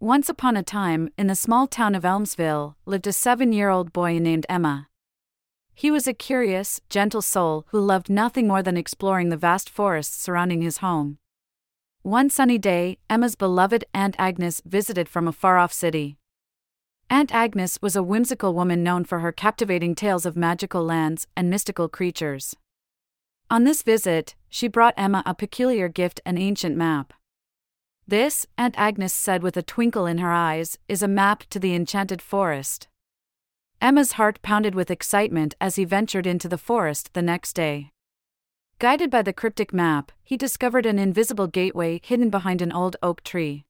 Once upon a time, in the small town of Elmsville, lived a seven year old boy named Emma. He was a curious, gentle soul who loved nothing more than exploring the vast forests surrounding his home. One sunny day, Emma's beloved Aunt Agnes visited from a far off city. Aunt Agnes was a whimsical woman known for her captivating tales of magical lands and mystical creatures. On this visit, she brought Emma a peculiar gift an ancient map. This, Aunt Agnes said with a twinkle in her eyes, is a map to the enchanted forest. Emma's heart pounded with excitement as he ventured into the forest the next day. Guided by the cryptic map, he discovered an invisible gateway hidden behind an old oak tree.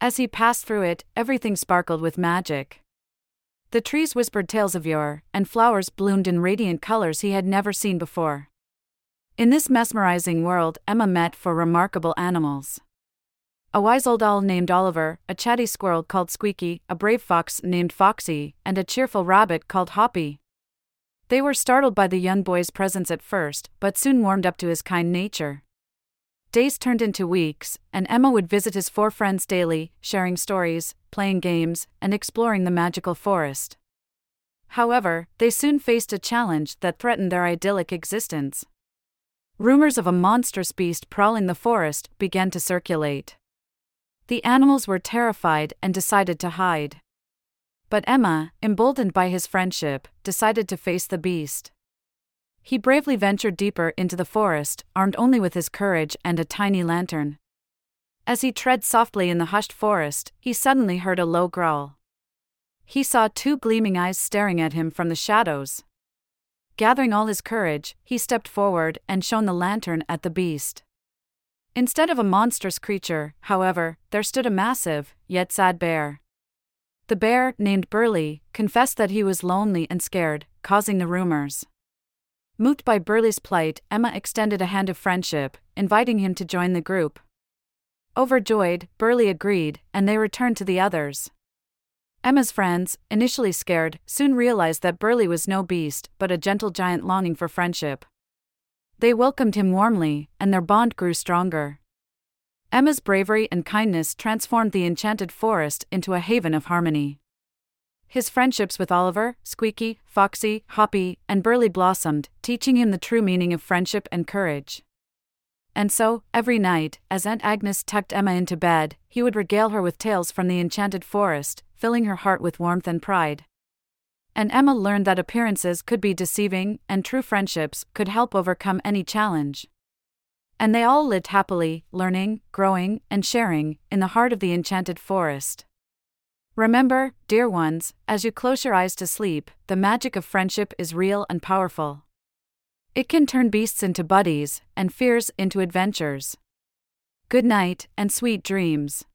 As he passed through it, everything sparkled with magic. The trees whispered tales of yore, and flowers bloomed in radiant colors he had never seen before. In this mesmerizing world, Emma met four remarkable animals a wise old owl named Oliver, a chatty squirrel called Squeaky, a brave fox named Foxy, and a cheerful rabbit called Hoppy. They were startled by the young boy's presence at first, but soon warmed up to his kind nature. Days turned into weeks, and Emma would visit his four friends daily, sharing stories, playing games, and exploring the magical forest. However, they soon faced a challenge that threatened their idyllic existence. Rumors of a monstrous beast prowling the forest began to circulate. The animals were terrified and decided to hide. But Emma, emboldened by his friendship, decided to face the beast. He bravely ventured deeper into the forest, armed only with his courage and a tiny lantern. As he tread softly in the hushed forest, he suddenly heard a low growl. He saw two gleaming eyes staring at him from the shadows. Gathering all his courage, he stepped forward and shone the lantern at the beast. Instead of a monstrous creature, however, there stood a massive, yet sad bear. The bear, named Burly, confessed that he was lonely and scared, causing the rumors. Moved by Burly's plight, Emma extended a hand of friendship, inviting him to join the group. Overjoyed, Burly agreed, and they returned to the others. Emma's friends, initially scared, soon realized that Burly was no beast, but a gentle giant longing for friendship. They welcomed him warmly, and their bond grew stronger. Emma's bravery and kindness transformed the enchanted forest into a haven of harmony. His friendships with Oliver, Squeaky, Foxy, Hoppy, and Burly blossomed, teaching him the true meaning of friendship and courage. And so, every night, as Aunt Agnes tucked Emma into bed, he would regale her with tales from the enchanted forest, filling her heart with warmth and pride and Emma learned that appearances could be deceiving and true friendships could help overcome any challenge. And they all lived happily, learning, growing, and sharing in the heart of the enchanted forest. Remember, dear ones, as you close your eyes to sleep, the magic of friendship is real and powerful. It can turn beasts into buddies and fears into adventures. Good night and sweet dreams.